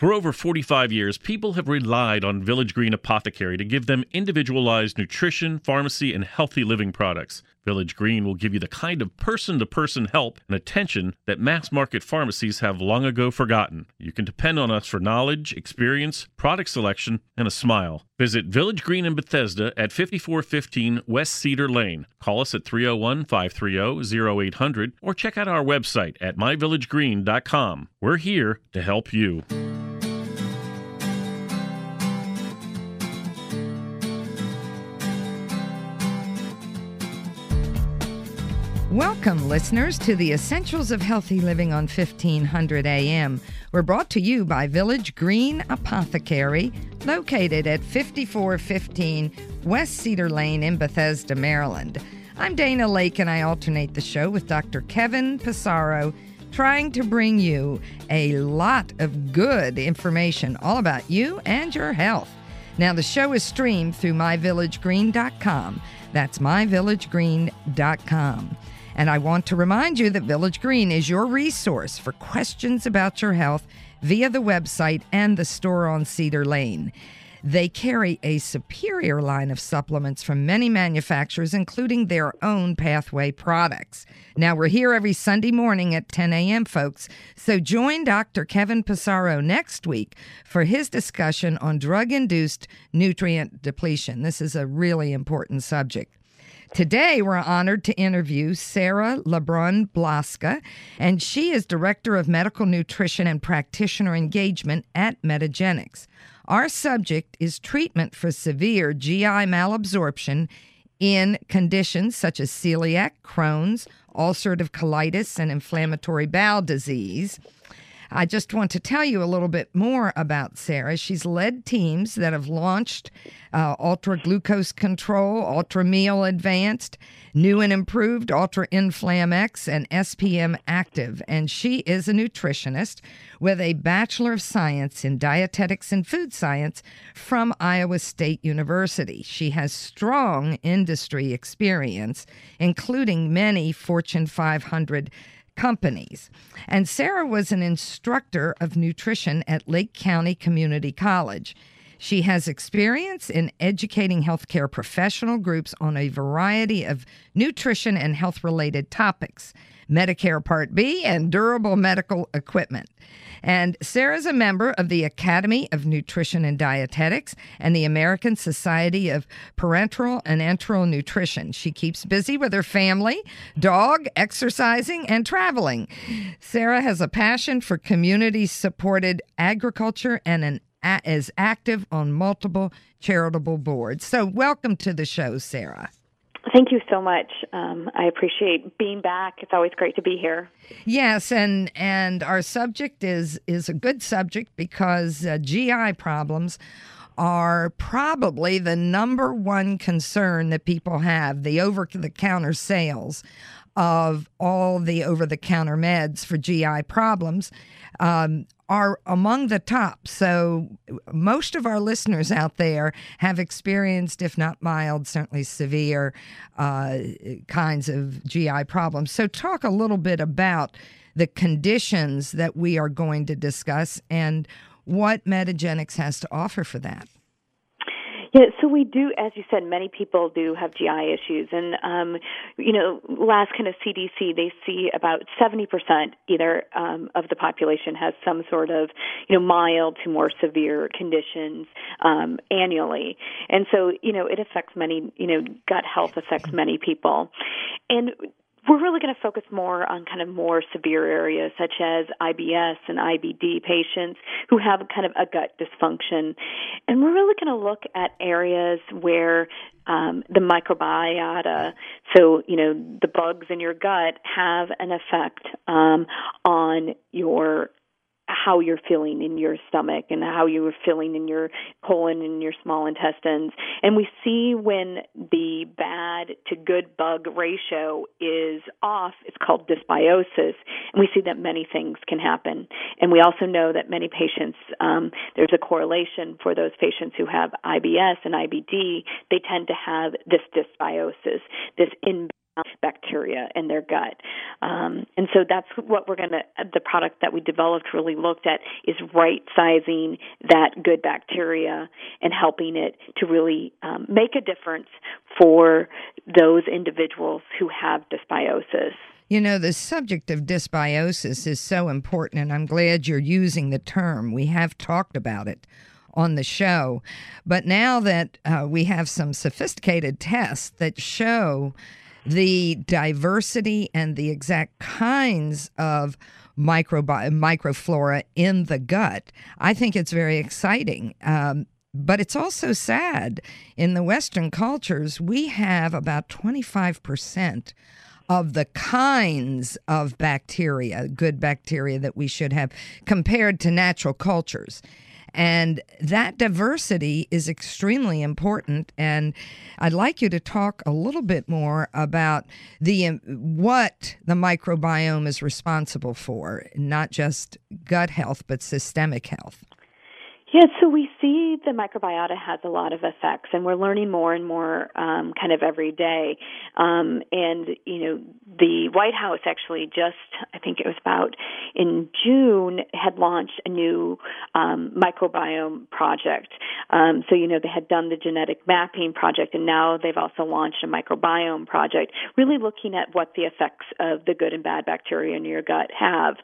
For over 45 years, people have relied on Village Green Apothecary to give them individualized nutrition, pharmacy, and healthy living products. Village Green will give you the kind of person to person help and attention that mass market pharmacies have long ago forgotten. You can depend on us for knowledge, experience, product selection, and a smile. Visit Village Green in Bethesda at 5415 West Cedar Lane. Call us at 301 530 0800 or check out our website at myvillagegreen.com. We're here to help you. Welcome, listeners, to the Essentials of Healthy Living on 1500 AM. We're brought to you by Village Green Apothecary, located at 5415 West Cedar Lane in Bethesda, Maryland. I'm Dana Laake, and I alternate the show with Dr. Kevin Passero, trying to bring you a lot of good information all about you and your health. Now, the show is streamed through myvillagegreen.com. That's myvillagegreen.com. And I want to remind you that Village Green is your resource for questions about your health via the website and the store on Cedar Lane. They carry a superior line of supplements from many manufacturers, including their own pathway products. Now, we're here every Sunday morning at 10 a.m., folks, so join Dr. Kevin Passero next week for his discussion on drug induced nutrient depletion. This is a really important subject. Today, we're honored to interview Sarah LeBrun Blaska, and she is Director of Medical Nutrition and Practitioner Engagement at Metagenics. Our subject is treatment for severe GI malabsorption in conditions such as celiac, Crohn's, ulcerative colitis, and inflammatory bowel disease. I just want to tell you a little bit more about Sarah. She's led teams that have launched uh, Ultra Glucose Control, Ultra Meal Advanced, New and Improved Ultra Inflam X, and SPM Active. And she is a nutritionist with a Bachelor of Science in Dietetics and Food Science from Iowa State University. She has strong industry experience, including many Fortune 500 companies. And Sarah was an instructor of nutrition at Lake County Community College. She has experience in educating healthcare professional groups on a variety of nutrition and health related topics, Medicare Part B, and durable medical equipment. And Sarah's a member of the Academy of Nutrition and Dietetics and the American Society of Parenteral and Enteral Nutrition. She keeps busy with her family, dog, exercising, and traveling. Sarah has a passion for community supported agriculture and an is active on multiple charitable boards. So, welcome to the show, Sarah. Thank you so much. Um, I appreciate being back. It's always great to be here. Yes, and and our subject is is a good subject because uh, GI problems are probably the number one concern that people have. The over the counter sales of all the over the counter meds for GI problems um, are among the top. So, most of our listeners out there have experienced, if not mild, certainly severe uh, kinds of GI problems. So, talk a little bit about the conditions that we are going to discuss and what Metagenics has to offer for that. Yeah, so we do, as you said, many people do have GI issues, and um, you know, last kind of CDC, they see about seventy percent either um, of the population has some sort of you know mild to more severe conditions um, annually, and so you know it affects many. You know, gut health affects many people, and we're really going to focus more on kind of more severe areas such as IBS and IBD patients who have kind of a gut dysfunction. And we're really going to look at areas where um, the microbiota, so, you know, the bugs in your gut have an effect um, on your how you're feeling in your stomach and how you're feeling in your colon and your small intestines. And we see when the bad to good bug ratio is off, it's called dysbiosis. And we see that many things can happen. And we also know that many patients, um, there's a correlation for those patients who have IBS and IBD, they tend to have this dysbiosis, this in bacteria in their gut. Um, and so that's what we're going to, the product that we developed really looked at is right sizing that good bacteria and helping it to really um, make a difference for those individuals who have dysbiosis. You know, the subject of dysbiosis is so important, and I'm glad you're using the term. We have talked about it on the show. But now that uh, we have some sophisticated tests that show the diversity and the exact kinds of microbi- microflora in the gut, I think it's very exciting. Um, but it's also sad. In the Western cultures, we have about 25% of the kinds of bacteria, good bacteria that we should have, compared to natural cultures. And that diversity is extremely important. And I'd like you to talk a little bit more about the um, what the microbiome is responsible for, not just gut health, but systemic health. Yeah, so we see the microbiota has a lot of effects, and we're learning more and more um, kind of every day. Um, and, you know, the White House actually just, I think it was about in June, had launched a new um, microbiome project. Um, so, you know, they had done the genetic mapping project, and now they've also launched a microbiome project, really looking at what the effects of the good and bad bacteria in your gut have.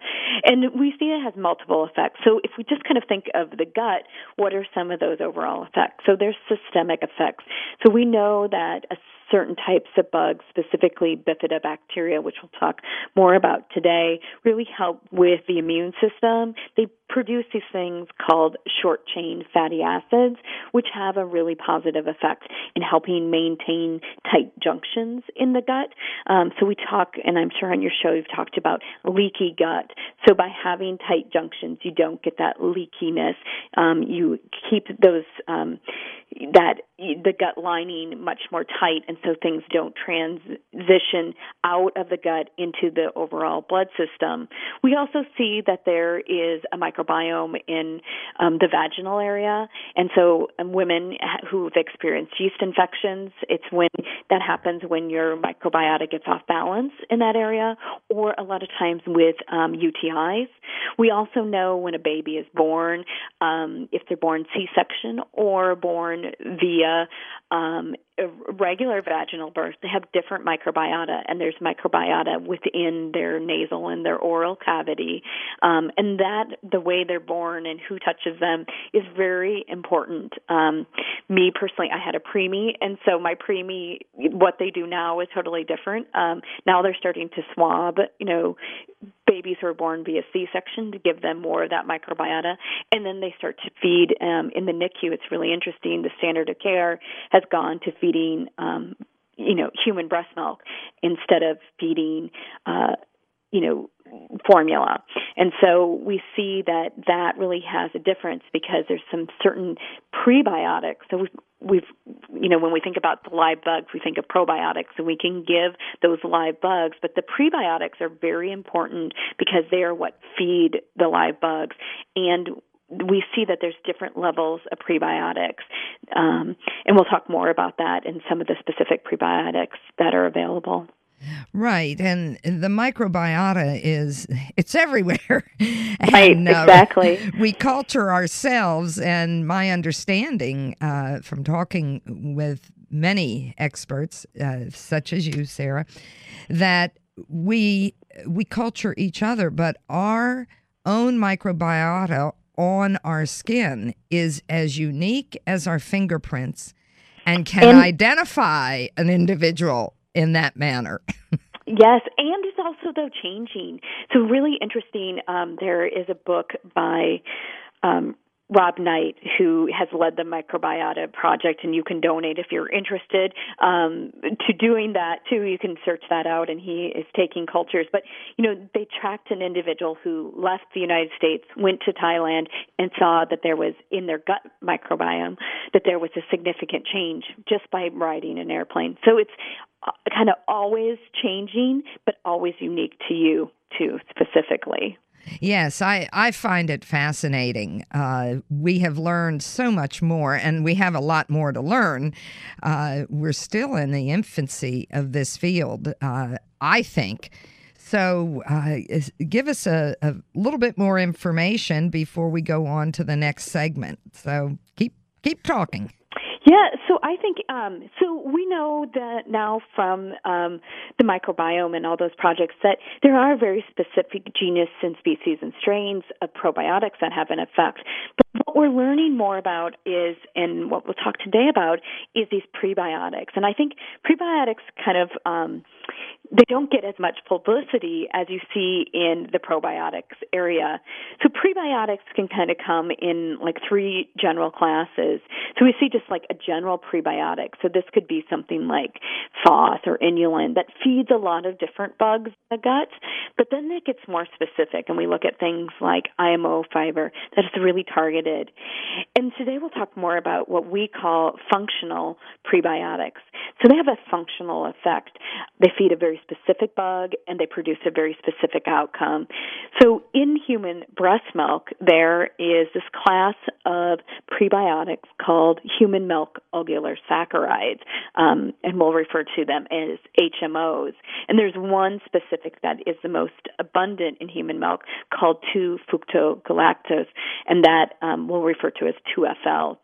And we see it has multiple effects. So, if we just kind of think of the gut, gut, what are some of those overall effects? So there's systemic effects. So we know that a certain types of bugs, specifically bifidobacteria, which we'll talk more about today, really help with the immune system. They produce these things called short chain fatty acids, which have a really positive effect in helping maintain tight junctions in the gut. Um, so we talk, and I'm sure on your show you've talked about leaky gut. So by having tight junctions, you don't get that leakiness. Um, you keep those um, that the gut lining much more tight, and so things don't transition out of the gut into the overall blood system. We also see that there is a microbiome in um, the vaginal area, and so um, women who've experienced yeast infections, it's when that happens when your microbiota gets off balance in that area, or a lot of times with um, UTIs. We also know when a baby is born, um, if they're born C-section or born via um, regular vaginal birth, they have different microbiota, and there's microbiota within their nasal and their oral cavity, um, and that the way they're born and who touches them is very important. Um, me personally, I had a preemie, and so my preemie, what they do now is totally different. Um, now they're starting to swab, you know, babies who are born via C-section to give them more of that microbiota, and then they start to feed um, in the NICU. It's really interesting. The standard of care has gone to feeding, um, you know, human breast milk instead of feeding, uh, you know, formula. And so we see that that really has a difference because there's some certain prebiotics. So we've, we've, you know, when we think about the live bugs, we think of probiotics and we can give those live bugs, but the prebiotics are very important because they are what feed the live bugs. And we see that there's different levels of prebiotics, um, and we'll talk more about that in some of the specific prebiotics that are available. Right, and the microbiota is it's everywhere. Right, and, uh, exactly. We culture ourselves, and my understanding uh, from talking with many experts, uh, such as you, Sarah, that we we culture each other, but our own microbiota on our skin is as unique as our fingerprints and can and, identify an individual in that manner. yes, and it's also though changing. So really interesting. Um, there is a book by um, Rob Knight, who has led the Microbiota Project, and you can donate if you're interested um, to doing that too. You can search that out, and he is taking cultures. But you know, they tracked an individual who left the United States, went to Thailand, and saw that there was in their gut microbiome that there was a significant change just by riding an airplane. So it's uh, kind of always changing, but always unique to you too, specifically. Yes, I, I find it fascinating. Uh, we have learned so much more, and we have a lot more to learn. Uh, we're still in the infancy of this field, uh, I think. So, uh, give us a, a little bit more information before we go on to the next segment. So, keep keep talking. Yeah, so I think um, so. We know that now from um, the microbiome and all those projects that there are very specific genus and species and strains of probiotics that have an effect. But what we're learning more about is, and what we'll talk today about, is these prebiotics. And I think prebiotics kind of um, they don't get as much publicity as you see in the probiotics area. So prebiotics can kind of come in like three general classes. So we see just like a general prebiotic. So this could be something like FOS or inulin that feeds a lot of different bugs in the gut, but then it gets more specific and we look at things like IMO fiber that is really targeted. And today we'll talk more about what we call functional prebiotics. So they have a functional effect. They feed a very specific bug and they produce a very specific outcome. So in human breast milk, there is this class of prebiotics called human milk oligosaccharides, um, and we'll refer to them as HMOs. And there's one specific that is the most abundant in human milk called 2-fucosyllactose, and that um, we'll refer to as 2FL.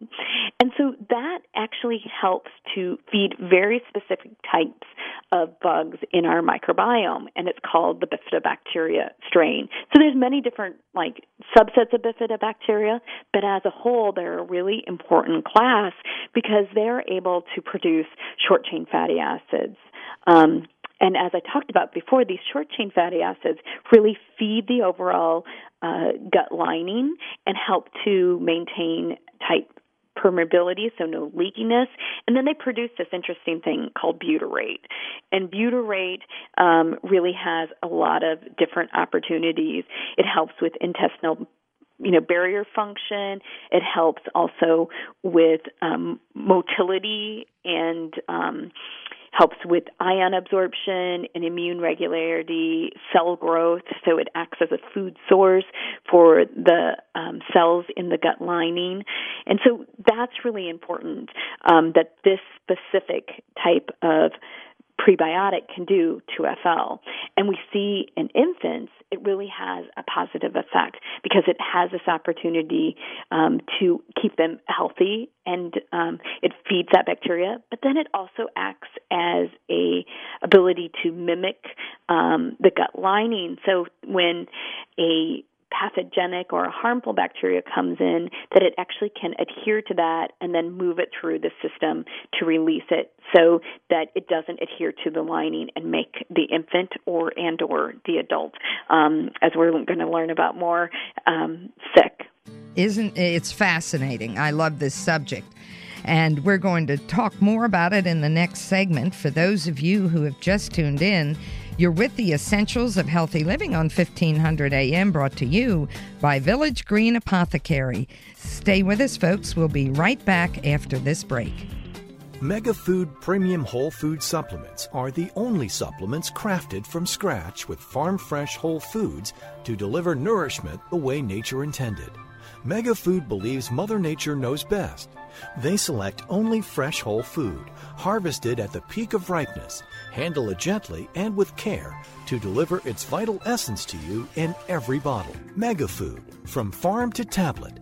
And so that actually helps to feed very specific types of bugs in our microbiome, and it's called the bifidobacteria strain. So there's many different like subsets of bifidobacteria, but as a whole, they're a really important class because they're able to produce short chain fatty acids. Um, and as I talked about before, these short chain fatty acids really feed the overall uh, gut lining and help to maintain tight permeability, so no leakiness. And then they produce this interesting thing called butyrate. And butyrate um, really has a lot of different opportunities. It helps with intestinal you know barrier function it helps also with um, motility and um, helps with ion absorption and immune regularity, cell growth, so it acts as a food source for the um, cells in the gut lining. And so that's really important um, that this specific type of prebiotic can do to FL. And we see in infants, it really has a positive effect because it has this opportunity um, to keep them healthy and um, it feeds that bacteria. But then it also acts as a ability to mimic um, the gut lining. So when a pathogenic or a harmful bacteria comes in, that it actually can adhere to that and then move it through the system to release it so that it doesn't adhere to the lining and make the infant or and or the adult, um, as we're going to learn about more, um, sick. Isn't it's fascinating? I love this subject. And we're going to talk more about it in the next segment. For those of you who have just tuned in, you're with the Essentials of Healthy Living on 1500 AM, brought to you by Village Green Apothecary. Stay with us, folks. We'll be right back after this break. Mega Food Premium Whole Food Supplements are the only supplements crafted from scratch with farm fresh whole foods to deliver nourishment the way nature intended. Mega Food believes Mother Nature knows best. They select only fresh whole food, harvested at the peak of ripeness handle it gently and with care to deliver its vital essence to you in every bottle. Mega Food, from farm to tablet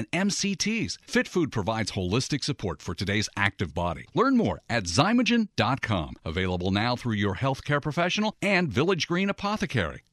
and MCTs. Fit Food provides holistic support for today's active body. Learn more at Xymogen.com. Available now through your healthcare professional and Village Green Apothecary.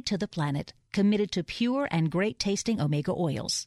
to the planet, committed to pure and great tasting omega oils.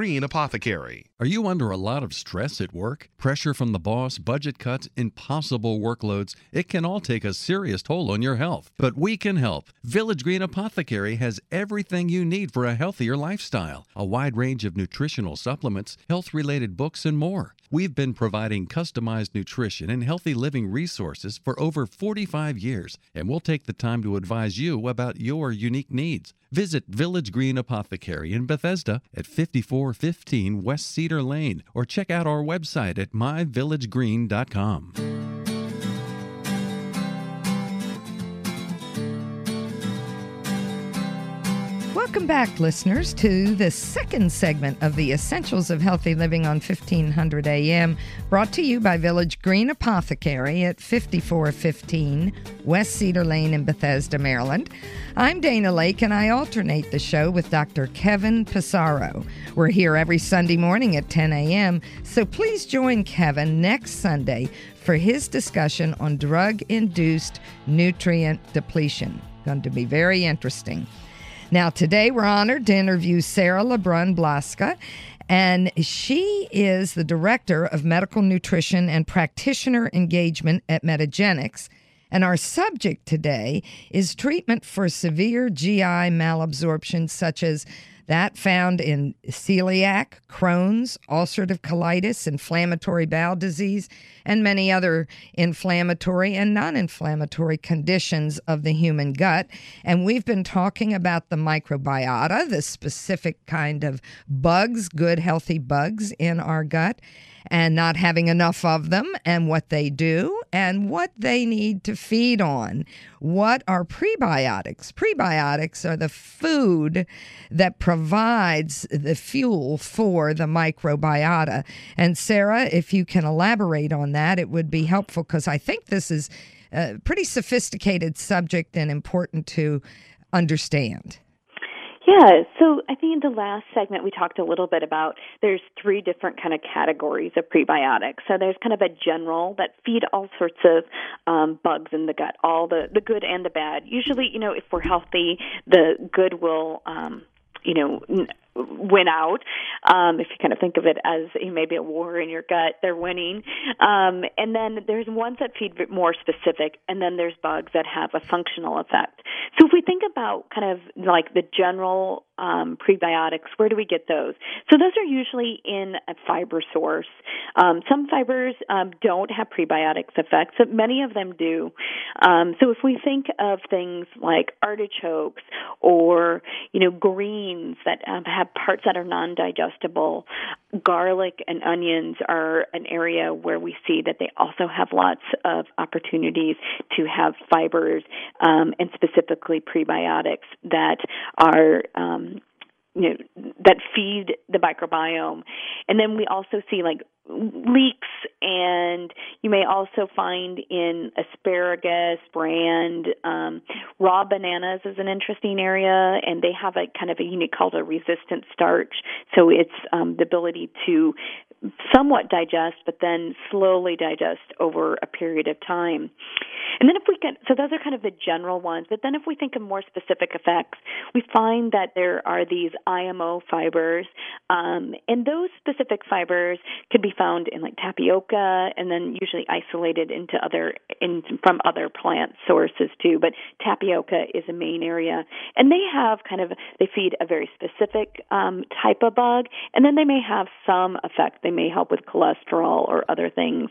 Green Apothecary. Are you under a lot of stress at work? Pressure from the boss, budget cuts, impossible workloads? It can all take a serious toll on your health. But we can help. Village Green Apothecary has everything you need for a healthier lifestyle a wide range of nutritional supplements, health related books, and more. We've been providing customized nutrition and healthy living resources for over 45 years, and we'll take the time to advise you about your unique needs. Visit Village Green Apothecary in Bethesda at 5415 West Cedar Lane or check out our website at myvillagegreen.com. Welcome back, listeners, to the second segment of the Essentials of Healthy Living on 1500 AM, brought to you by Village Green Apothecary at 5415 West Cedar Lane in Bethesda, Maryland. I'm Dana Laake, and I alternate the show with Dr. Kevin Passero. We're here every Sunday morning at 10 a.m., so please join Kevin next Sunday for his discussion on drug induced nutrient depletion. Going to be very interesting. Now, today we're honored to interview Sarah LeBrun Blaska, and she is the Director of Medical Nutrition and Practitioner Engagement at Metagenics. And our subject today is treatment for severe GI malabsorption, such as that found in celiac, Crohn's, ulcerative colitis, inflammatory bowel disease, and many other inflammatory and non inflammatory conditions of the human gut. And we've been talking about the microbiota, the specific kind of bugs, good, healthy bugs in our gut and not having enough of them and what they do and what they need to feed on. What are prebiotics? Prebiotics are the food that provides the fuel for the microbiota. And Sarah, if you can elaborate on that, it would be helpful because I think this is a pretty sophisticated subject and important to understand. Yeah, so I think in the last segment we talked a little bit about there's three different kind of categories of prebiotics. So there's kind of a general that feed all sorts of um, bugs in the gut, all the the good and the bad. Usually, you know, if we're healthy, the good will um, you know win out. Um, if you kind of think of it as maybe a war in your gut, they're winning. Um, and then there's ones that feed more specific, and then there's bugs that have a functional effect. So if we think about kind of like the general um, prebiotics, where do we get those? So those are usually in a fiber source. Um, some fibers um, don't have prebiotics effects, but many of them do. Um, so if we think of things like artichokes or you know greens that um, have parts that are non-digestible, garlic and onions are an area where we see that they also have lots of opportunities to have fibers um, and specifically prebiotics that are um, you know, that feed the microbiome. And then we also see like leeks and you may also find in asparagus brand um, raw bananas is an interesting area and they have a kind of a unique called a resistant starch so it's um, the ability to somewhat digest but then slowly digest over a period of time And then if we can, so those are kind of the general ones. But then if we think of more specific effects, we find that there are these IMO fibers, um, and those specific fibers could be found in like tapioca, and then usually isolated into other in from other plant sources too. But tapioca is a main area, and they have kind of they feed a very specific um, type of bug, and then they may have some effect. They may help with cholesterol or other things.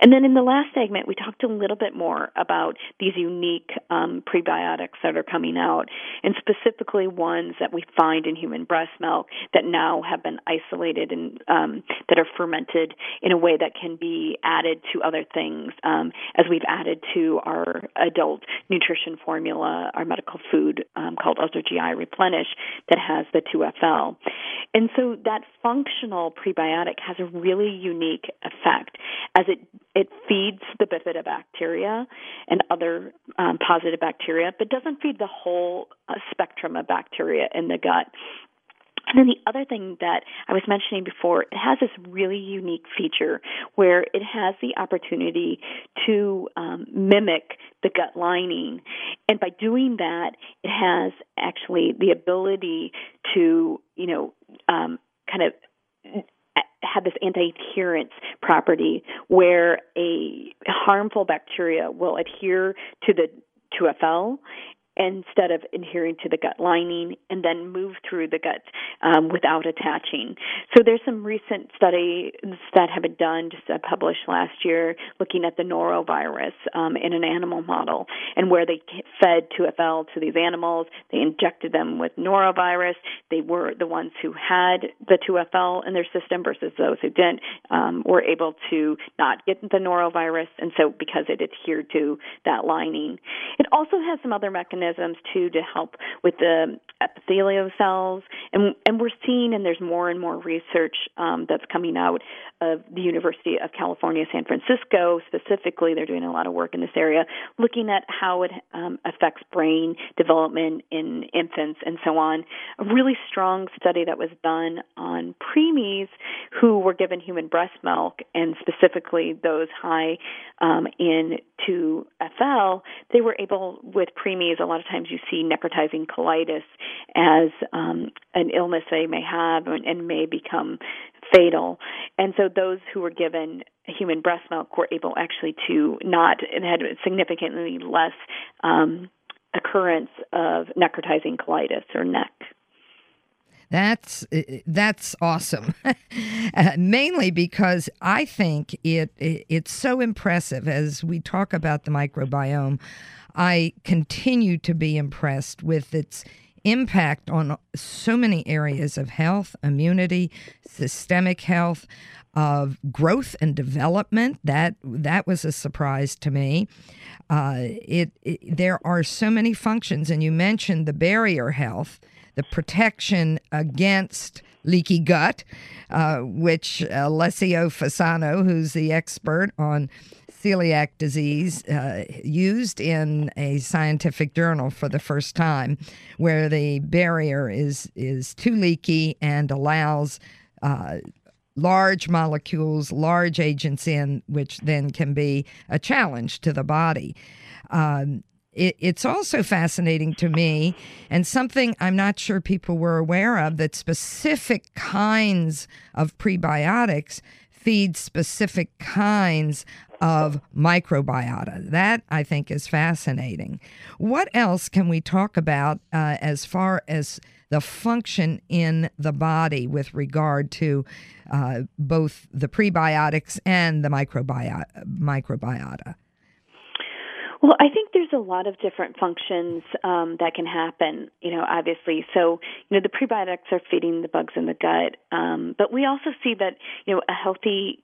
And then in the last segment, we talked a little bit more about these unique um, prebiotics that are coming out, and specifically ones that we find in human breast milk that now have been isolated and um, that are fermented in a way that can be added to other things, um, as we've added to our adult nutrition formula, our medical food um, called Ultra GI Replenish that has the 2FL. And so that functional prebiotic has a really unique effect as it it feeds the bifidobacteria and other um, positive bacteria, but doesn't feed the whole uh, spectrum of bacteria in the gut. And then the other thing that I was mentioning before, it has this really unique feature where it has the opportunity to um, mimic the gut lining. And by doing that, it has actually the ability to, you know, um, kind of have this anti-adherence property where a harmful bacteria will adhere to the 2FL instead of adhering to the gut lining and then move through the gut um, without attaching. So there's some recent studies that have been done, just uh, published last year, looking at the norovirus um, in an animal model and where they fed 2FL to these animals. They injected them with norovirus. They were the ones who had the 2FL in their system versus those who didn't um, were able to not get the norovirus, and so because it adhered to that lining. It also has some other mechanisms mechanisms too to help with the epithelial cells, and and we're seeing, and there's more and more research um, that's coming out of the University of California, San Francisco specifically. They're doing a lot of work in this area, looking at how it um, affects brain development in infants and so on. A really strong study that was done on preemies who were given human breast milk, and specifically those high um, in 2FL, they were able with preemies. Lot of times you see necrotizing colitis as um, an illness they may have and, and may become fatal. And so those who were given human breast milk were able actually to not and had significantly less um, occurrence of necrotizing colitis or NEC. That's that's awesome. uh, mainly because I think it, it it's so impressive as we talk about the microbiome. I continue to be impressed with its impact on so many areas of health, immunity, systemic health, of growth and development. That that was a surprise to me. Uh, it, it there are so many functions, and you mentioned the barrier health, the protection against leaky gut, uh, which Alessio Fasano, who's the expert on celiac disease uh, used in a scientific journal for the first time, where the barrier is is too leaky and allows uh, large molecules, large agents in, which then can be a challenge to the body. Um, it, it's also fascinating to me, and something I'm not sure people were aware of that specific kinds of prebiotics feed specific kinds of microbiota. That I think is fascinating. What else can we talk about uh, as far as the function in the body with regard to uh, both the prebiotics and the microbiota? microbiota? Well, I think there's a lot of different functions um, that can happen, you know, obviously. So, you know, the prebiotics are feeding the bugs in the gut, um, but we also see that, you know, a healthy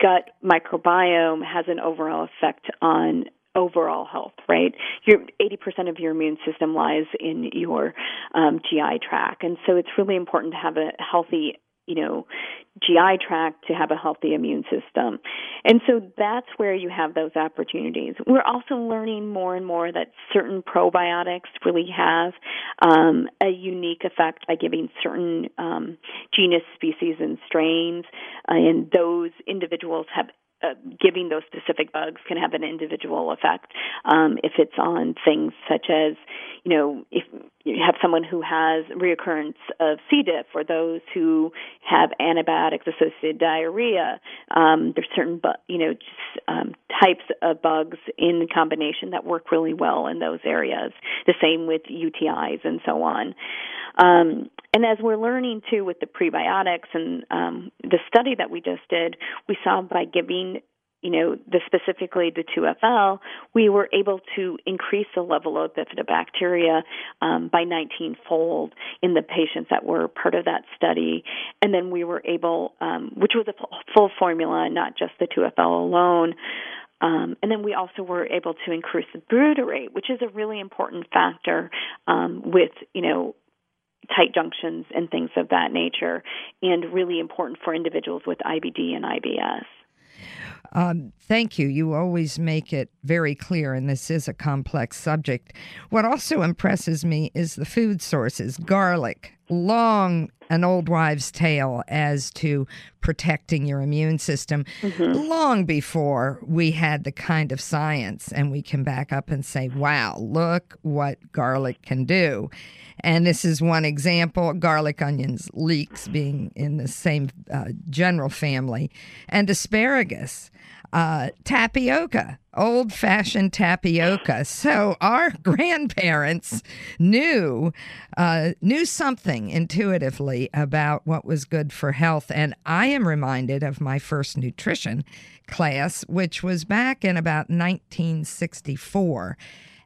gut microbiome has an overall effect on overall health, right? Your 80% of your immune system lies in your um, GI tract. And so it's really important to have a healthy you know, GI tract to have a healthy immune system. And so that's where you have those opportunities. We're also learning more and more that certain probiotics really have um, a unique effect by giving certain um, genus, species, and strains, uh, and those individuals have uh, giving those specific bugs can have an individual effect. Um, if it's on things such as, you know, if you have someone who has reoccurrence of C. diff or those who have antibiotics associated diarrhea, um, there's certain, bu- you know, just, um, types of bugs in combination that work really well in those areas. The same with UTIs and so on. Um, and as we're learning too with the prebiotics and um, the study that we just did, we saw by giving you know, the specifically the 2FL, we were able to increase the level of bifidobacteria um, by 19-fold in the patients that were part of that study, and then we were able, um, which was a full formula, not just the 2FL alone. Um, and then we also were able to increase the butyrate, which is a really important factor um, with, you know, tight junctions and things of that nature, and really important for individuals with IBD and IBS. Um, thank you. You always make it very clear, and this is a complex subject. What also impresses me is the food sources garlic, long an old wives' tale as to protecting your immune system mm-hmm. long before we had the kind of science and we can back up and say, wow, look what garlic can do. And this is one example garlic, onions, leeks being in the same uh, general family, and asparagus uh, tapioca, old fashioned tapioca. So our grandparents knew uh, knew something intuitively about what was good for health, and I am reminded of my first nutrition class, which was back in about 1964,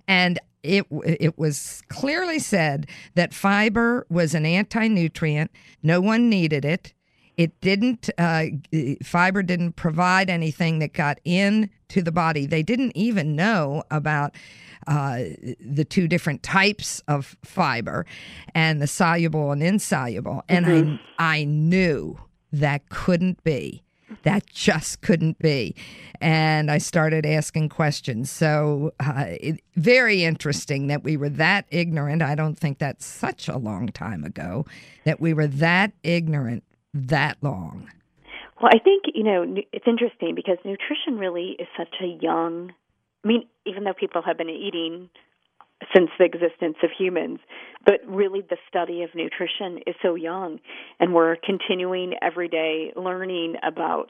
and it it was clearly said that fiber was an anti nutrient. No one needed it. It didn't, uh, fiber didn't provide anything that got in to the body. They didn't even know about uh, the two different types of fiber and the soluble and insoluble. And mm-hmm. I, I knew that couldn't be. That just couldn't be. And I started asking questions. So, uh, it, very interesting that we were that ignorant. I don't think that's such a long time ago that we were that ignorant that long? Well, I think, you know, it's interesting because nutrition really is such a young, I mean, even though people have been eating since the existence of humans, but really the study of nutrition is so young, and we're continuing every day learning about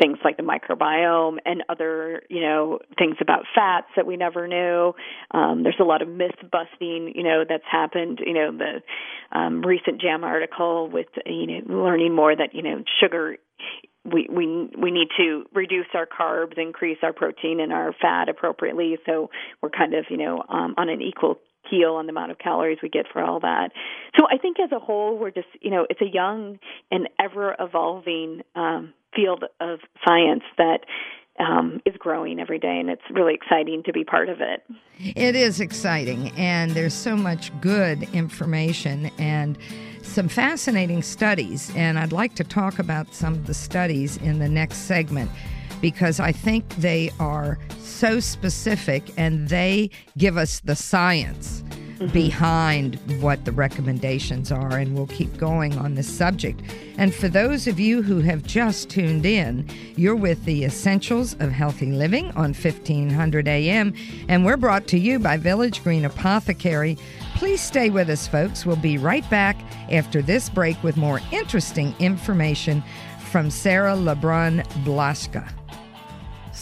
things like the microbiome and other, you know, things about fats that we never knew. Um, there's a lot of myth busting, you know, that's happened. You know, the um, recent JAMA article with you know learning more that you know sugar we we we need to reduce our carbs, increase our protein and our fat appropriately. So we're kind of you know um, on an equal keel on the amount of calories we get for all that. So I think as a whole, we're just you know it's a young and ever evolving um, field of science that um, is growing every day, and it's really exciting to be part of it. It is exciting, and there's so much good information and some fascinating studies. And I'd like to talk about some of the studies in the next segment because I think they are so specific and they give us the science. Behind what the recommendations are, and we'll keep going on this subject. And for those of you who have just tuned in, you're with the Essentials of Healthy Living on 1500 AM, and we're brought to you by Village Green Apothecary. Please stay with us, folks. We'll be right back after this break with more interesting information from Sarah LeBrun Blaska.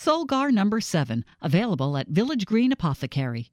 Solgar number 7 available at Village Green Apothecary.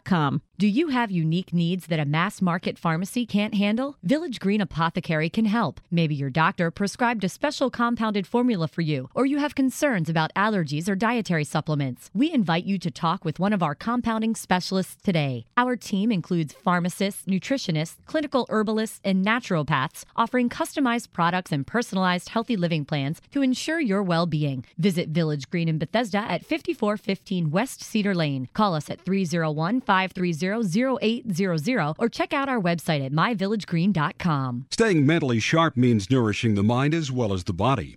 com. Do you have unique needs that a mass market pharmacy can't handle? Village Green Apothecary can help. Maybe your doctor prescribed a special compounded formula for you, or you have concerns about allergies or dietary supplements. We invite you to talk with one of our compounding specialists today. Our team includes pharmacists, nutritionists, clinical herbalists, and naturopaths offering customized products and personalized healthy living plans to ensure your well being. Visit Village Green in Bethesda at 5415 West Cedar Lane. Call us at 301 530 0800 or check out our website at myvillagegreen.com. Staying mentally sharp means nourishing the mind as well as the body.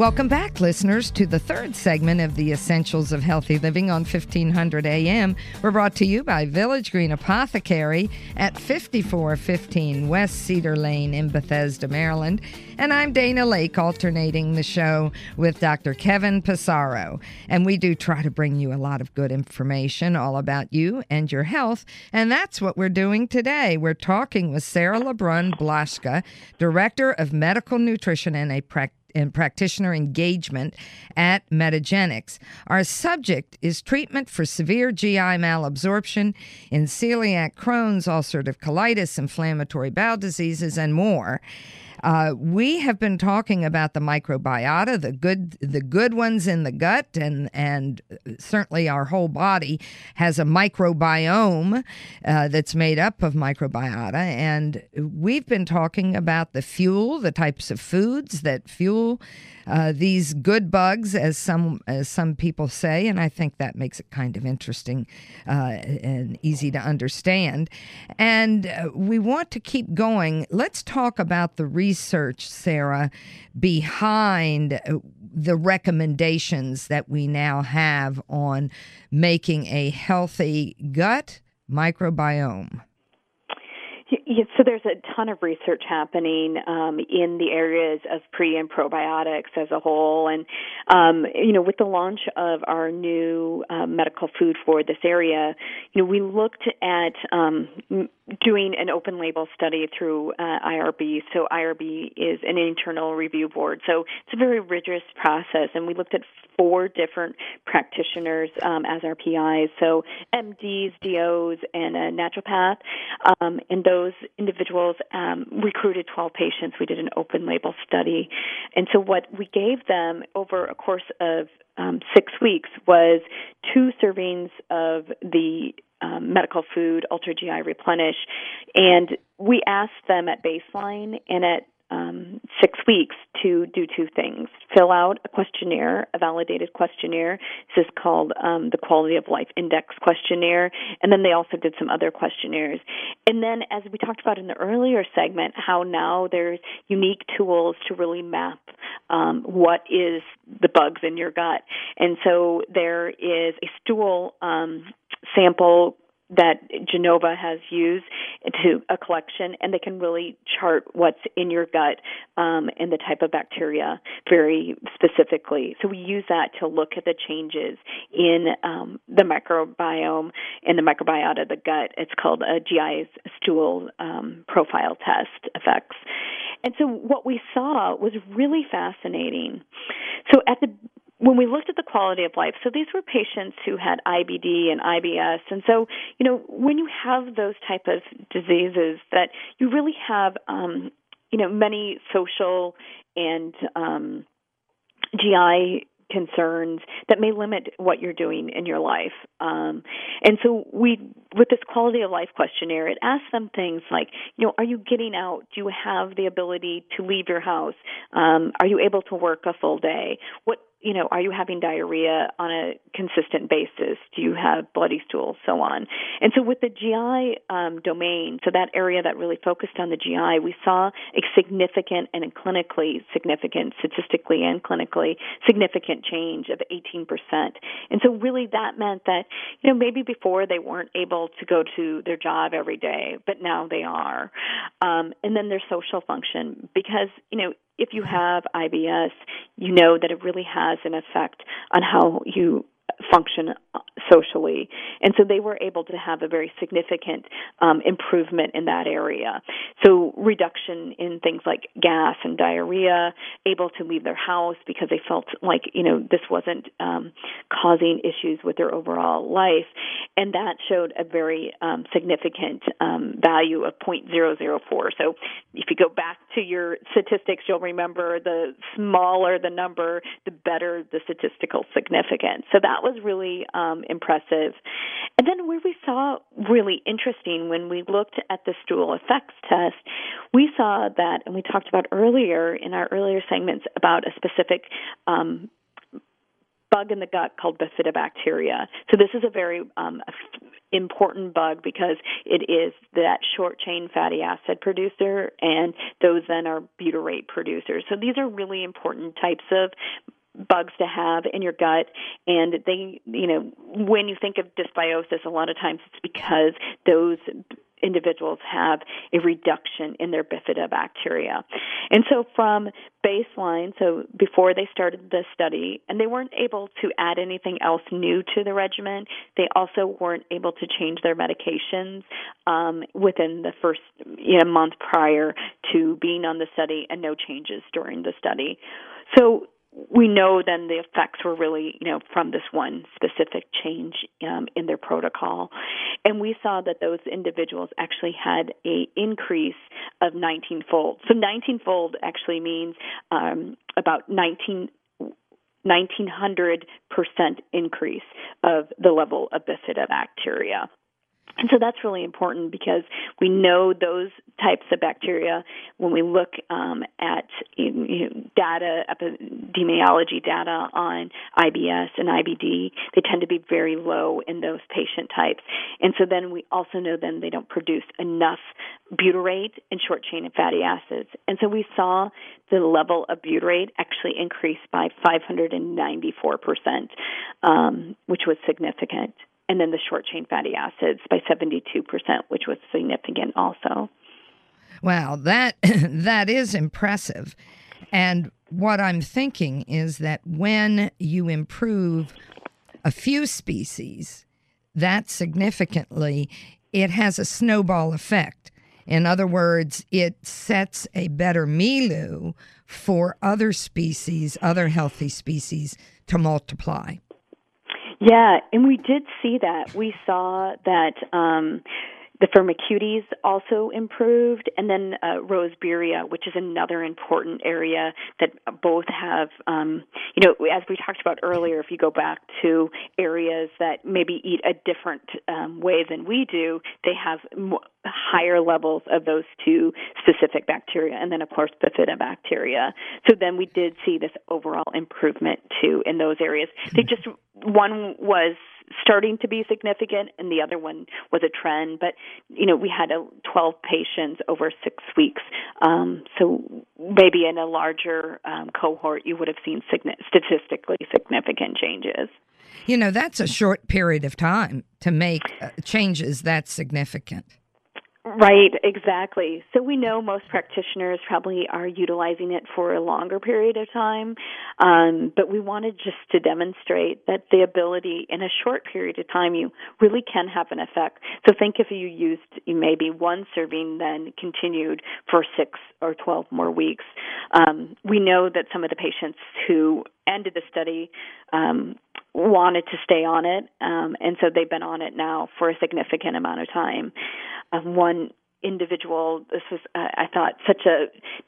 Welcome back, listeners, to the third segment of the Essentials of Healthy Living on 1500 AM. We're brought to you by Village Green Apothecary at 5415 West Cedar Lane in Bethesda, Maryland. And I'm Dana Laake, alternating the show with Dr. Kevin Passero. And we do try to bring you a lot of good information all about you and your health. And that's what we're doing today. We're talking with Sarah LeBrun Blaschka, Director of Medical Nutrition and a practitioner and practitioner engagement at Metagenics. Our subject is treatment for severe GI malabsorption in celiac, Crohn's, ulcerative colitis, inflammatory bowel diseases, and more. Uh, we have been talking about the microbiota, the good, the good ones in the gut, and and certainly our whole body has a microbiome uh, that's made up of microbiota. And we've been talking about the fuel, the types of foods that fuel uh, these good bugs, as some as some people say, and I think that makes it kind of interesting uh, and easy to understand. And uh, we want to keep going. Let's talk about the research, Sarah, behind uh, the recommendations that we now have on making a healthy gut microbiome. Yeah, so there's a ton of research happening um, in the areas of pre and probiotics as a whole, and um, you know, with the launch of our new uh, medical food for this area, you know, we looked at um, doing an open label study through uh, IRB. So IRB is an internal review board, so it's a very rigorous process, and we looked at four different practitioners um, as our PIs, so MDs, DOs, and a naturopath, um, and those those individuals um, recruited 12 patients. We did an open label study. And so, what we gave them over a course of um, six weeks was two servings of the um, medical food, Ultra GI Replenish, and we asked them at baseline and at um, six weeks to do two things fill out a questionnaire, a validated questionnaire. This is called um, the Quality of Life Index questionnaire. And then they also did some other questionnaires. And then, as we talked about in the earlier segment, how now there's unique tools to really map um, what is the bugs in your gut. And so there is a stool um, sample that Genova has used to a collection, and they can really chart what's in your gut um, and the type of bacteria very specifically. So we use that to look at the changes in um, the microbiome and the microbiota of the gut. It's called a GI stool um, profile test effects. And so what we saw was really fascinating. So at the when we looked at the quality of life, so these were patients who had IBD and IBS, and so you know when you have those type of diseases, that you really have um, you know many social and um, GI concerns that may limit what you're doing in your life. Um, and so we, with this quality of life questionnaire, it asks them things like, you know, are you getting out? Do you have the ability to leave your house? Um, are you able to work a full day? What you know, are you having diarrhea on a consistent basis? Do you have bloody stools? So on. And so with the GI um, domain, so that area that really focused on the GI, we saw a significant and clinically significant, statistically and clinically significant change of 18%. And so really that meant that, you know, maybe before they weren't able to go to their job every day, but now they are. Um, and then their social function, because, you know, if you have IBS, you know that it really has an effect on how you function socially. And so they were able to have a very significant um, improvement in that area. So reduction in things like gas and diarrhea, able to leave their house because they felt like, you know, this wasn't um, causing issues with their overall life. And that showed a very um, significant um, value of 0.004. So if you go back to your statistics, you'll remember the smaller the number, the better the statistical significance. So that was really um, impressive. And then where we saw really interesting when we looked at the stool effects test, we saw that, and we talked about earlier in our earlier segments about a specific um, bug in the gut called bifidobacteria. So this is a very um, important bug because it is that short chain fatty acid producer, and those then are butyrate producers. So these are really important types of bugs to have in your gut and they you know when you think of dysbiosis a lot of times it's because those individuals have a reduction in their bifidobacteria. And so from baseline, so before they started the study, and they weren't able to add anything else new to the regimen, they also weren't able to change their medications um, within the first you know, month prior to being on the study and no changes during the study. So we know then the effects were really, you know, from this one specific change um, in their protocol, and we saw that those individuals actually had a increase of 19-fold. So 19-fold actually means um, about 19 1900% increase of the level of bifidobacteria. And so that's really important because we know those types of bacteria when we look um, at you know, data, epidemiology data on IBS and IBD, they tend to be very low in those patient types. And so then we also know then they don't produce enough butyrate and short chain fatty acids. And so we saw the level of butyrate actually increase by 594%, um, which was significant and then the short chain fatty acids by 72%, which was significant also. Wow, that that is impressive. And what I'm thinking is that when you improve a few species that significantly, it has a snowball effect. In other words, it sets a better milieu for other species, other healthy species to multiply. Yeah, and we did see that. We saw that um, the Firmicutes also improved, and then uh, Roseburia, which is another important area that both have, um, you know, as we talked about earlier, if you go back to areas that maybe eat a different um, way than we do, they have more, higher levels of those two specific bacteria, and then of course the bifidobacteria. So then we did see this overall improvement too in those areas. They just one was starting to be significant and the other one was a trend. But you know we had a 12 patients over six weeks. Um, so maybe in a larger um, cohort you would have seen signi- statistically significant changes. You know, that's a short period of time to make uh, changes that significant. Right, exactly. So we know most practitioners probably are utilizing it for a longer period of time, um, but we wanted just to demonstrate that the ability in a short period of time you really can have an effect. So think if you used maybe one serving, then continued for six or twelve more weeks. Um, we know that some of the patients who ended the study um, wanted to stay on it, um, and so they've been on it now for a significant amount of time. Um, one individual, this was, uh, I thought, such a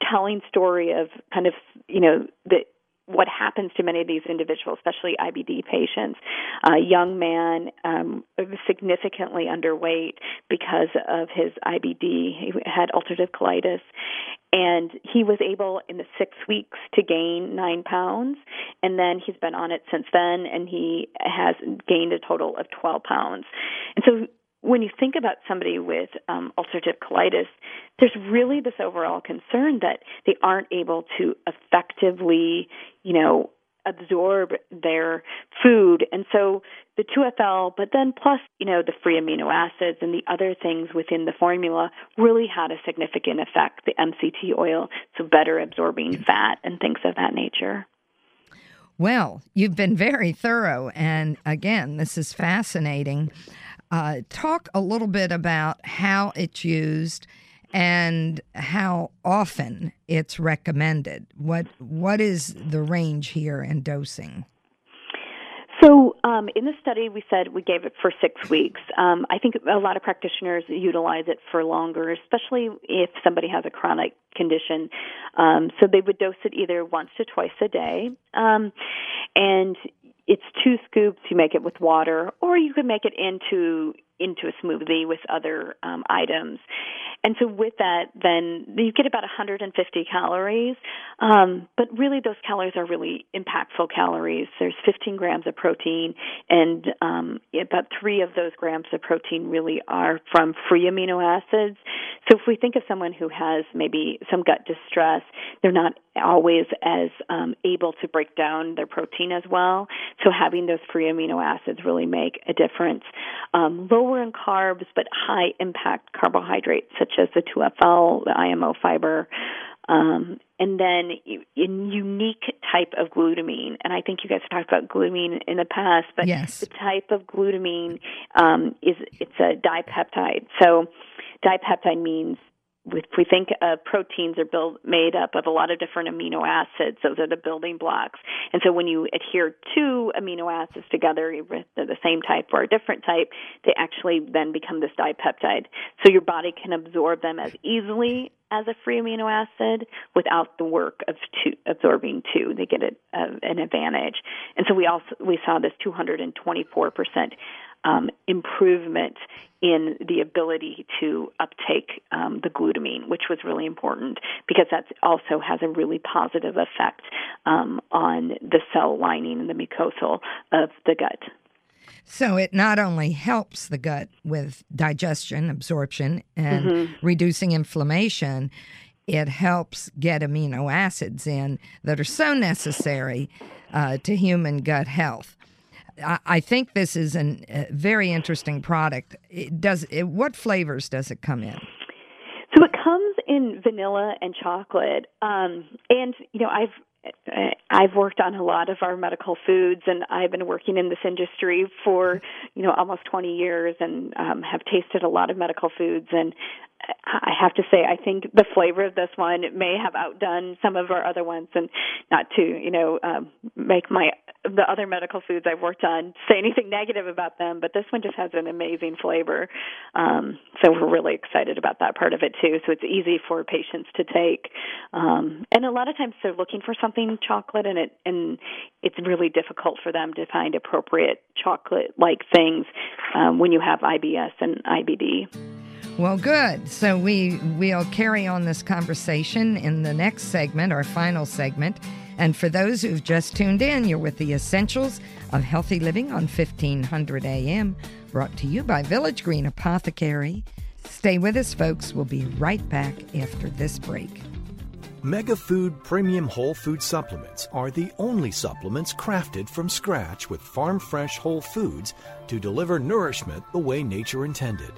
telling story of kind of, you know, the what happens to many of these individuals, especially IBD patients. A young man, um, significantly underweight because of his IBD. He had ulcerative colitis, and he was able in the six weeks to gain nine pounds and then he's been on it since then and he has gained a total of 12 pounds and so when you think about somebody with um, ulcerative colitis, there's really this overall concern that they aren't able to effectively, you know, absorb their food. And so the 2FL, but then plus, you know, the free amino acids and the other things within the formula really had a significant effect. The MCT oil, so better absorbing fat and things of that nature. Well, you've been very thorough. And again, this is fascinating. Uh, talk a little bit about how it's used and how often it's recommended. What what is the range here in dosing? So, um, in the study, we said we gave it for six weeks. Um, I think a lot of practitioners utilize it for longer, especially if somebody has a chronic condition. Um, so, they would dose it either once to twice a day. Um, and it's two scoops. You make it with water, or you could make it into into a smoothie with other um, items. And so with that, then you get about 150 calories. Um, but really, those calories are really impactful calories. There's 15 grams of protein, and um, about three of those grams of protein really are from free amino acids. So if we think of someone who has maybe some gut distress, they're not always as um, able to break down their protein as well. So having those free amino acids really make a difference. Um, lower in carbs, but high impact carbohydrates such as the 2FL, the IMO fiber, um, and then a unique type of glutamine. And I think you guys have talked about glutamine in the past, but yes. the type of glutamine um, is it's a dipeptide. So dipeptide means if we think of proteins are built made up of a lot of different amino acids those are the building blocks. And so when you adhere two amino acids together with the same type or a different type they actually then become this dipeptide. So your body can absorb them as easily as a free amino acid without the work of two, absorbing two. They get a, a, an advantage. And so we also we saw this 224 percent um, improvement in the ability to uptake um, the glutamine, which was really important because that also has a really positive effect um, on the cell lining and the mucosal of the gut. So it not only helps the gut with digestion, absorption, and mm-hmm. reducing inflammation, it helps get amino acids in that are so necessary uh, to human gut health. I think this is a very interesting product. It does it, what flavors does it come in? So it comes in vanilla and chocolate, um, and you know I've I've worked on a lot of our medical foods, and I've been working in this industry for you know almost 20 years, and um, have tasted a lot of medical foods. And I have to say, I think the flavor of this one may have outdone some of our other ones. And not to you know um, make my the other medical foods I've worked on say anything negative about them, but this one just has an amazing flavor. Um, so we're really excited about that part of it too. So it's easy for patients to take, um, and a lot of times they're looking for something chocolate, and it and it's really difficult for them to find appropriate chocolate-like things um, when you have IBS and IBD. Well, good. So we we'll carry on this conversation in the next segment, our final segment. And for those who've just tuned in, you're with the Essentials of Healthy Living on 1500 AM, brought to you by Village Green Apothecary. Stay with us, folks. We'll be right back after this break. Mega Food Premium Whole Food Supplements are the only supplements crafted from scratch with farm fresh whole foods to deliver nourishment the way nature intended.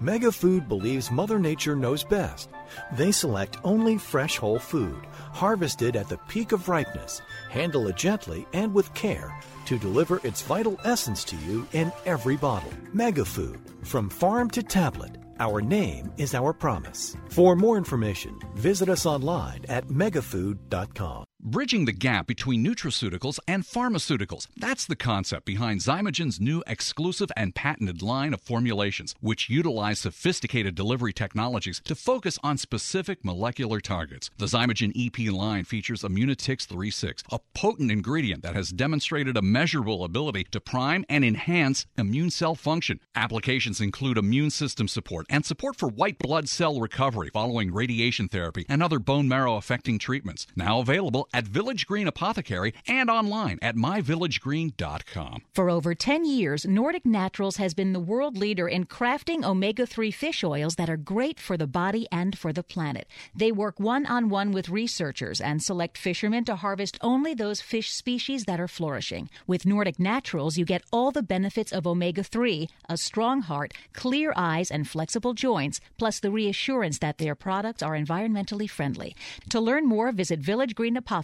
Mega Food believes Mother Nature knows best. They select only fresh whole food, harvested at the peak of ripeness, handle it gently and with care to deliver its vital essence to you in every bottle. Mega Food, from farm to tablet. Our name is our promise. For more information, visit us online at megafood.com. Bridging the gap between nutraceuticals and pharmaceuticals. That's the concept behind Xymogen's new exclusive and patented line of formulations, which utilize sophisticated delivery technologies to focus on specific molecular targets. The Xymogen EP line features Immunotix 36, a potent ingredient that has demonstrated a measurable ability to prime and enhance immune cell function. Applications include immune system support and support for white blood cell recovery following radiation therapy and other bone marrow affecting treatments. Now available at Village Green Apothecary and online at myvillagegreen.com. For over 10 years, Nordic Naturals has been the world leader in crafting omega 3 fish oils that are great for the body and for the planet. They work one on one with researchers and select fishermen to harvest only those fish species that are flourishing. With Nordic Naturals, you get all the benefits of omega 3, a strong heart, clear eyes, and flexible joints, plus the reassurance that their products are environmentally friendly. To learn more, visit Village Green Apothecary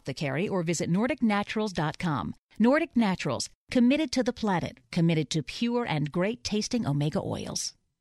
or visit NordicNaturals.com. Nordic Naturals, committed to the planet, committed to pure and great tasting omega oils.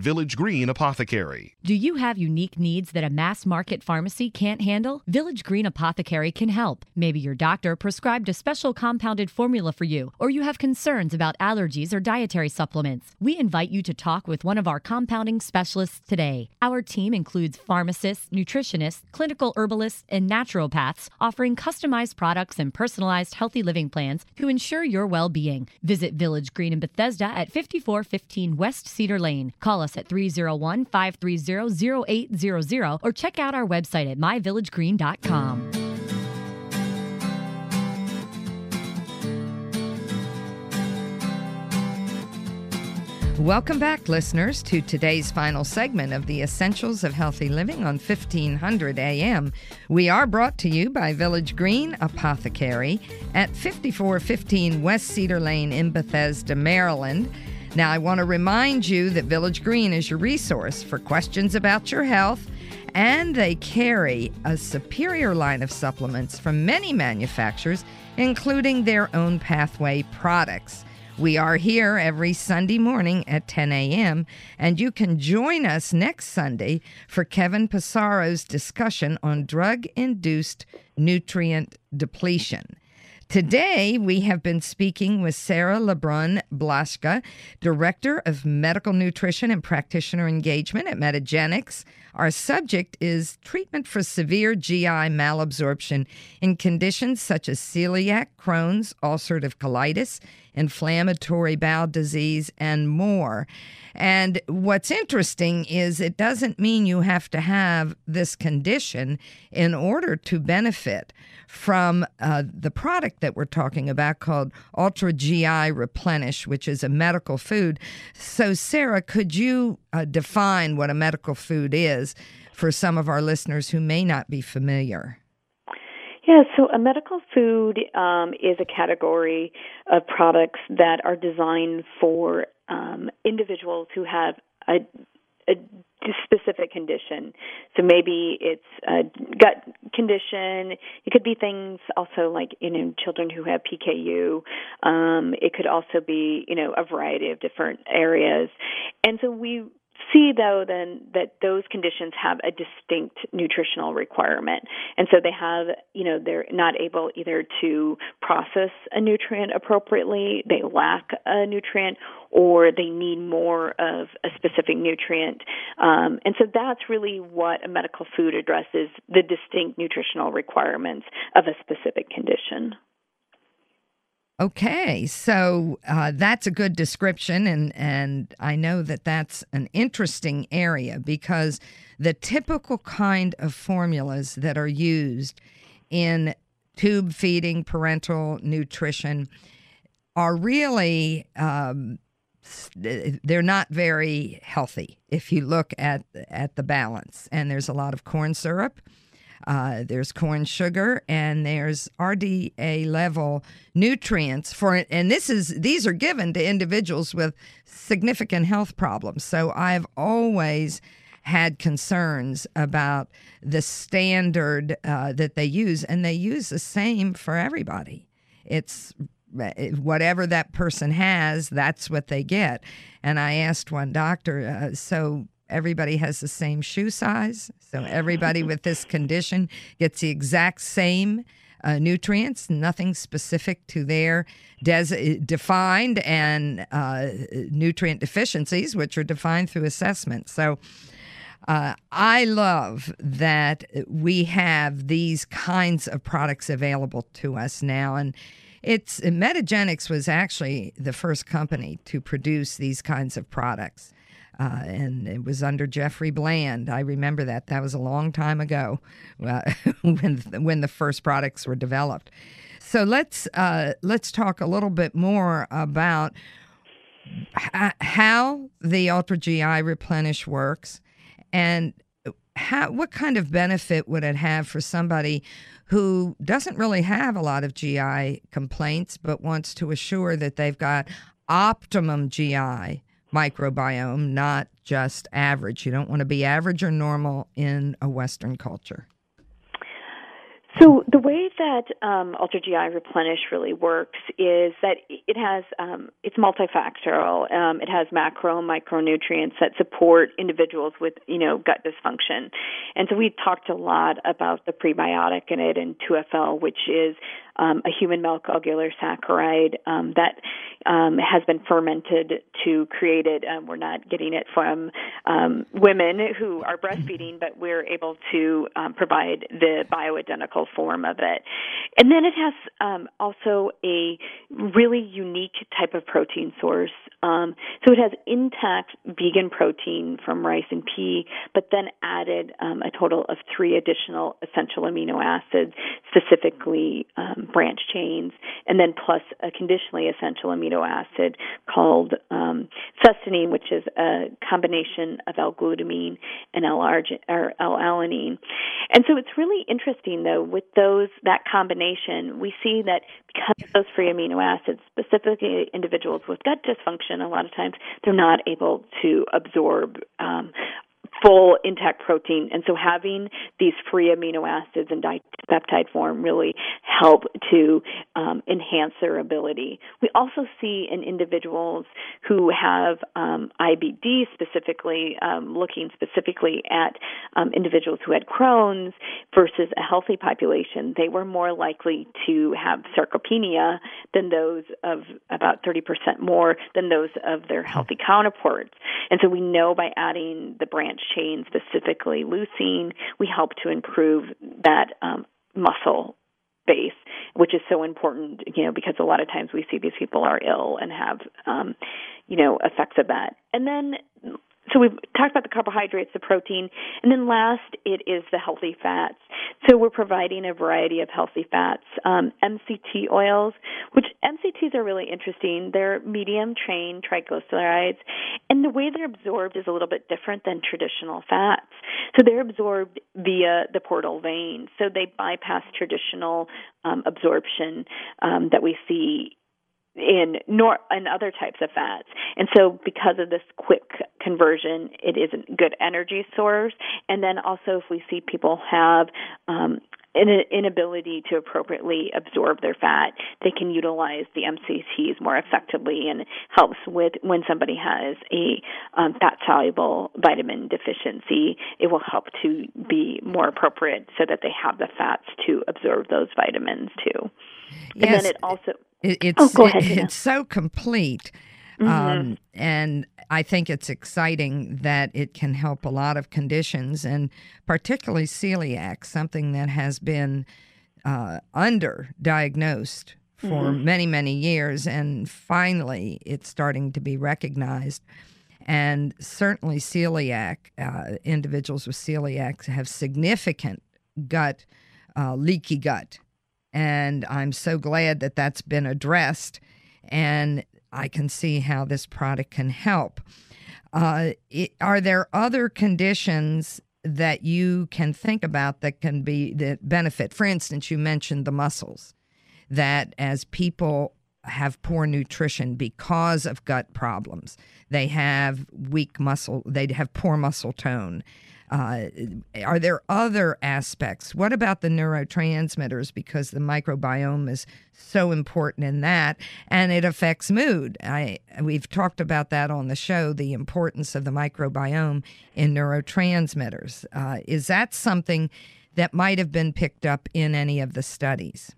Village Green Apothecary. Do you have unique needs that a mass market pharmacy can't handle? Village Green Apothecary can help. Maybe your doctor prescribed a special compounded formula for you, or you have concerns about allergies or dietary supplements. We invite you to talk with one of our compounding specialists today. Our team includes pharmacists, nutritionists, clinical herbalists, and naturopaths offering customized products and personalized healthy living plans to ensure your well being. Visit Village Green in Bethesda at 5415 West Cedar Lane. Call us at 301 530 0800 or check out our website at myvillagegreen.com. Welcome back, listeners, to today's final segment of the Essentials of Healthy Living on 1500 AM. We are brought to you by Village Green Apothecary at 5415 West Cedar Lane in Bethesda, Maryland. Now, I want to remind you that Village Green is your resource for questions about your health, and they carry a superior line of supplements from many manufacturers, including their own pathway products. We are here every Sunday morning at 10 a.m., and you can join us next Sunday for Kevin Passero's discussion on drug induced nutrient depletion. Today, we have been speaking with Sarah LeBrun Blaschka, Director of Medical Nutrition and Practitioner Engagement at Metagenics. Our subject is treatment for severe GI malabsorption in conditions such as celiac, Crohn's, ulcerative colitis, inflammatory bowel disease, and more. And what's interesting is it doesn't mean you have to have this condition in order to benefit from uh, the product that we're talking about called Ultra GI Replenish, which is a medical food. So, Sarah, could you uh, define what a medical food is for some of our listeners who may not be familiar? Yeah, so a medical food um, is a category of products that are designed for um, individuals who have a, a specific condition. So maybe it's a gut condition. It could be things also like you know children who have PKU. Um, it could also be you know a variety of different areas. And so we see though then that those conditions have a distinct nutritional requirement. And so they have you know they're not able either to process a nutrient appropriately they lack a nutrient or they need more of a specific nutrient. Um, and so that's really what a medical food addresses the distinct nutritional requirements of a specific condition Okay, so uh, that's a good description, and and I know that that's an interesting area because the typical kind of formulas that are used in tube feeding parenteral nutrition are really um, they're not very healthy if you look at at the balance, and there's a lot of corn syrup uh, there's corn sugar and there's RDA level nutrients for it. And this is these are given to individuals with significant health problems. So I've always had concerns about the standard uh, that they use, and they use the same for everybody. It's whatever that person has, that's what they get. And I asked one doctor, uh, so everybody has the same shoe size. So everybody with this condition gets the exact same uh, nutrients, nothing specific to their des- defined and uh, nutrient deficiencies, which are defined through assessment. So uh, I love that we have these kinds of products available to us now. And it's Metagenics was actually the first company to produce these kinds of products. Uh, and it was under Jeffrey Bland. I remember that. That was a long time ago uh, when when the first products were developed. So let's uh, let's talk a little bit more about h- how the Ultra GI Replenish works, and how what kind of benefit would it have for somebody who doesn't really have a lot of GI complaints, but wants to assure that they've got optimum GI microbiome, not just average. You don't want to be average or normal in a Western culture. So the way that um, Ultra GI Replenish really works is that it has um, it's multifactorial. Um, it has macro and micronutrients that support individuals with you know gut dysfunction, and so we talked a lot about the prebiotic in it and 2FL, which is um, a human milk oligosaccharide um, that um, has been fermented to create it. Um, we're not getting it from um, women who are breastfeeding, but we're able to um, provide the bioidentical form of it. And then it has um, also a really unique type of protein source. Um, so it has intact vegan protein from rice and pea, but then added um, a total of three additional essential amino acids, specifically um, branch chains, and then plus a conditionally essential amino acid called um, which is a combination of L-glutamine and L-alanine. And so it's really interesting, though, with those that combination, we see that because those free amino acids, specifically individuals with gut dysfunction, a lot of times they're not able to absorb um, full intact protein. And so having these free amino acids in dipeptide form really help to um, enhance their ability. We also see in individuals who have um, IBD specifically, um, looking specifically at um, individuals who had Crohn's versus a healthy population, they were more likely to have sarcopenia than those of about 30% more than those of their healthy counterparts. And so we know by adding the branch chain, specifically leucine, we help to improve that um, muscle base, which is so important, you know, because a lot of times we see these people are ill and have, um, you know, effects of that. And then so we've talked about the carbohydrates, the protein, and then last it is the healthy fats. So we're providing a variety of healthy fats, um, MCT oils, which MCTs are really interesting. They're medium chain triglycerides, and the way they're absorbed is a little bit different than traditional fats. So they're absorbed via the portal vein, so they bypass traditional um, absorption um, that we see in nor in other types of fats. And so because of this quick conversion, it is a good energy source. And then also if we see people have um, an inability to appropriately absorb their fat, they can utilize the MCTs more effectively and helps with when somebody has a um, fat soluble vitamin deficiency. It will help to be more appropriate so that they have the fats to absorb those vitamins too. Yes, and then it also. It, it's, oh, go ahead, it, it's so complete. Mm-hmm. Um, and I think it's exciting that it can help a lot of conditions, and particularly celiac, something that has been uh, underdiagnosed for Mm-hmm. many, many years, and finally it's starting to be recognized. And certainly, celiac uh, individuals with celiac have significant gut, uh, leaky gut. And I'm so glad that that's been addressed. And I can see how this product can help. Uh, it, are there other conditions that you can think about that can be that benefit? For instance, you mentioned the muscles, that as people have poor nutrition because of gut problems, they have weak muscle, they have poor muscle tone. Uh, are there other aspects? What about the neurotransmitters? Because the microbiome is so important in that, and it affects mood. I we've talked about that on the show. The importance of the microbiome in neurotransmitters. Uh, is that something that might have been picked up in any of the studies?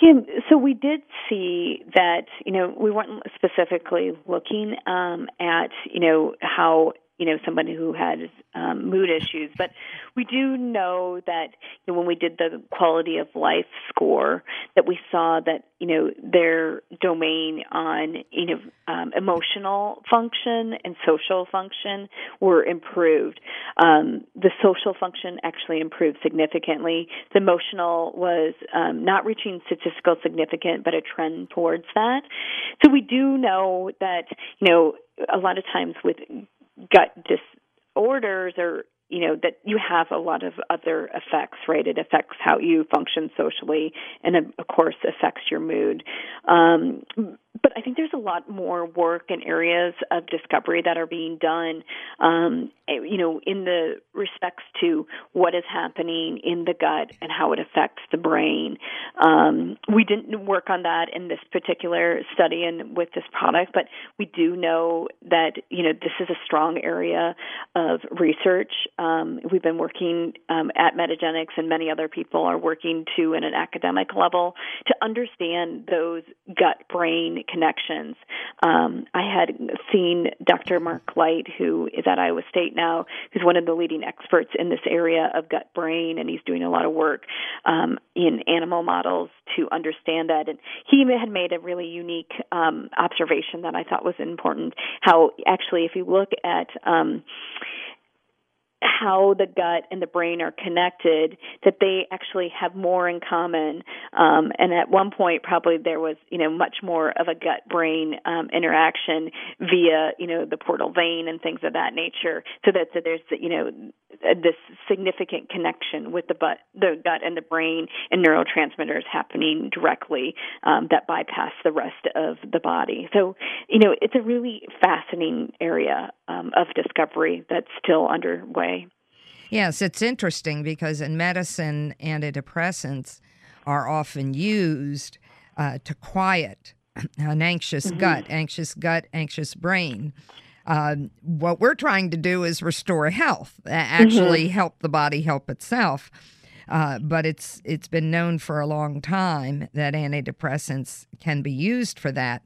Yeah, so we did see that, you know, we weren't specifically looking um, at, you know, how you know somebody who had um, mood issues. But we do know that you know, when we did the quality of life score, that we saw that you know their domain on you know um, emotional function and social function were improved. Um, the social function actually improved significantly. The emotional was um, not reaching statistical significance, but a trend towards that. So we do know that you know a lot of times with gut disorders or you know that you have a lot of other effects right? It affects how you function socially and of course affects your mood. Um, but I think there's a lot more work and areas of discovery that are being done, um, you know, in the respects to what is happening in the gut and how it affects the brain. Um, we didn't work on that in this particular study and with this product, but we do know that you know this is a strong area of research. Um, we've been working um, at Metagenics, and many other people are working too, in an academic level, to understand those gut brain connections. Um, I had seen Dr. Mark Lyte, who is at Iowa State now, who's one of the leading experts in this area of gut brain, and he's doing a lot of work um, in animal models to understand that. And he had made a really unique um, observation that I thought was important. How actually, if you look at um, how the gut and the brain are connected that they actually have more in common. Um, and at one point probably there was you know much more of a gut brain um, interaction via you know the portal vein and things of that nature. So that so there's you know this significant connection with the but the gut and the brain and neurotransmitters happening directly um, that bypass the rest of the body so you know it's a really fascinating area um, of discovery that's still underway Yes, it's interesting because in medicine, antidepressants are often used uh, to quiet an anxious Mm-hmm. gut, anxious gut, anxious brain. Um, what we're trying to do is restore health, actually help the body help itself. Uh, but it's it's been known for a long time that antidepressants can be used for that,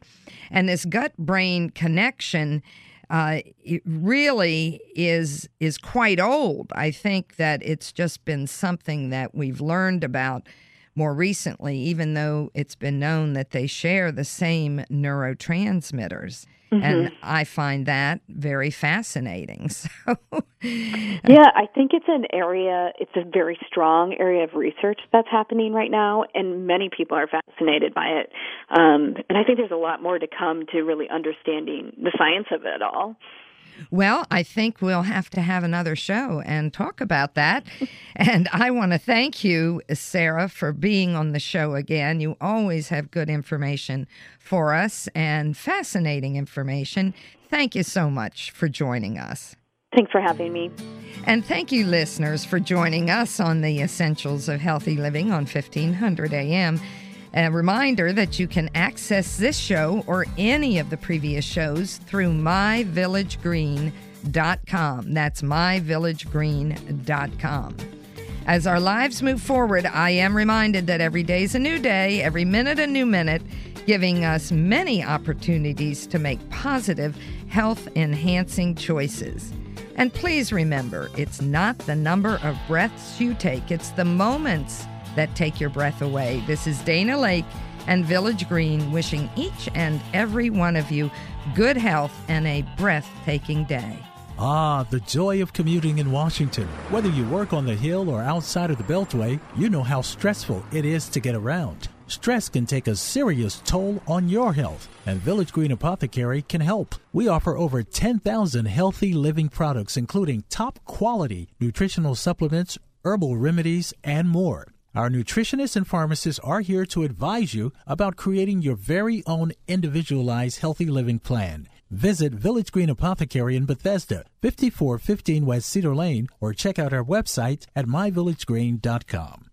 and this gut brain connection uh, it really is is quite old. I think that it's just been something that we've learned about more recently, even though it's been known that they share the same neurotransmitters. And Mhm. I find that very fascinating. So, Yeah, I think it's an area, it's a very strong area of research that's happening right now, and many people are fascinated by it. Um, and I think there's a lot more to come to really understanding the science of it all. Well, I think we'll have to have another show and talk about that. and I want to thank you, Sarah, for being on the show again. You always have good information for us and fascinating information. Thank you so much for joining us. Thanks for having me. And thank you, listeners, for joining us on the Essentials of Healthy Living on 1500 AM. A reminder that you can access this show or any of the previous shows through myvillagegreen.com. That's myvillagegreen.com. As our lives move forward, I am reminded that every day is a new day, every minute a new minute, giving us many opportunities to make positive, health enhancing choices. And please remember, it's not the number of breaths you take, it's the moments that take your breath away. This is Dana Laake and Village Green wishing each and every one of you good health and a breathtaking day. Ah, the joy of commuting in Washington. Whether you work on the Hill or outside of the Beltway, you know how stressful it is to get around. Stress can take a serious toll on your health, and Village Green Apothecary can help. We offer over 10,000 healthy living products, including top quality nutritional supplements, herbal remedies, and more. Our nutritionists and pharmacists are here to advise you about creating your very own individualized healthy living plan. Visit Village Green Apothecary in Bethesda, 5415 West Cedar Lane, or check out our website at myvillagegreen.com.